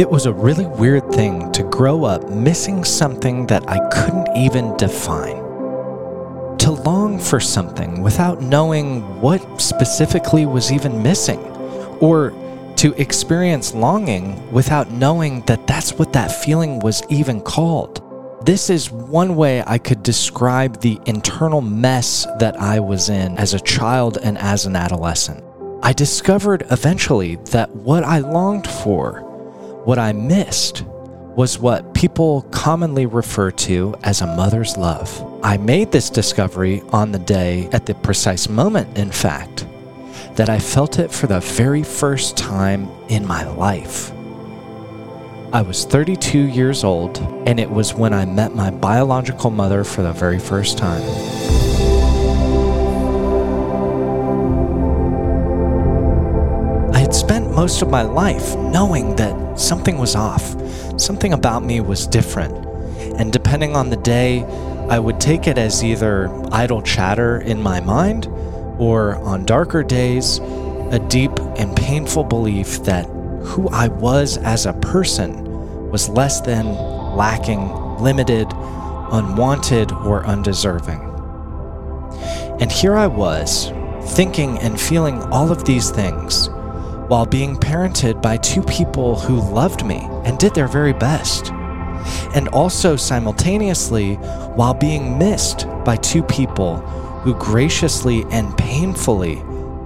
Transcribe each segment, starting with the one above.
It was a really weird thing to grow up missing something that I couldn't even define. To long for something without knowing what specifically was even missing, or to experience longing without knowing that that's what that feeling was even called. This is one way I could describe the internal mess that I was in as a child and as an adolescent. I discovered eventually that what I longed for what I missed was what people commonly refer to as a mother's love. I made this discovery on the day, at the precise moment, in fact, that I felt it for the very first time in my life. I was 32 years old, and it was when I met my biological mother for the very first time. Most of my life knowing that something was off, something about me was different. And depending on the day, I would take it as either idle chatter in my mind, or on darker days, a deep and painful belief that who I was as a person was less than, lacking, limited, unwanted, or undeserving. And here I was, thinking and feeling all of these things while being parented by two people who loved me and did their very best. And also simultaneously, while being missed by two people who graciously and painfully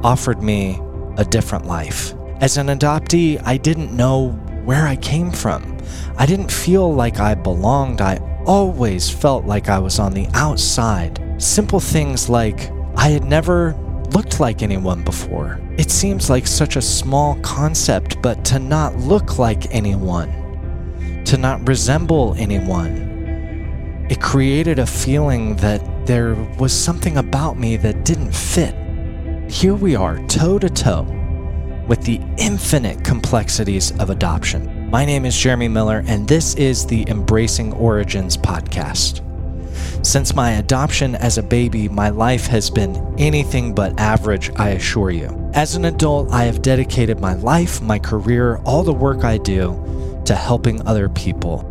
offered me a different life. As an adoptee, I didn't know where I came from. I didn't feel like I belonged. I always felt like I was on the outside. Simple things like I had never looked like anyone before. It seems like such a small concept, but to not look like anyone, to not resemble anyone, it created a feeling that there was something about me that didn't fit. Here we are, toe to toe, with the infinite complexities of adoption. My name is Jeremy Miller, and this is the Embracing Origins podcast. Since my adoption as a baby, my life has been anything but average, I assure you. As an adult, I have dedicated my life, my career, all the work I do to helping other people.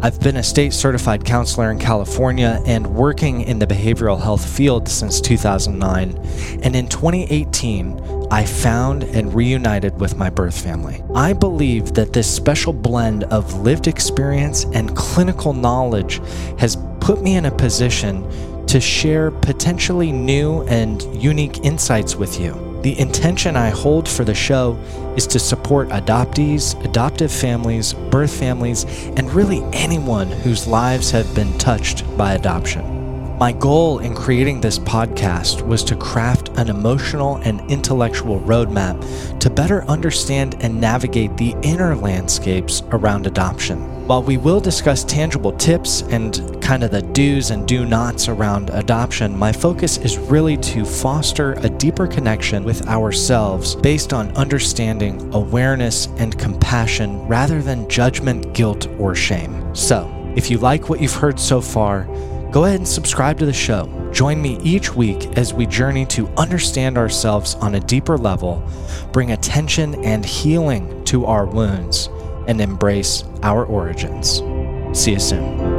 I've been a state certified counselor in California and working in the behavioral health field since 2009. And in 2018, I found and reunited with my birth family. I believe that this special blend of lived experience and clinical knowledge has put me in a position to share potentially new and unique insights with you. The intention I hold for the show is to support adoptees, adoptive families, birth families, and really anyone whose lives have been touched by adoption. My goal in creating this podcast was to craft an emotional and intellectual roadmap to better understand and navigate the inner landscapes around adoption. While we will discuss tangible tips and kind of the do's and do nots around adoption, my focus is really to foster a deeper connection with ourselves based on understanding, awareness, and compassion rather than judgment, guilt, or shame. So, if you like what you've heard so far, Go ahead and subscribe to the show. Join me each week as we journey to understand ourselves on a deeper level, bring attention and healing to our wounds, and embrace our origins. See you soon.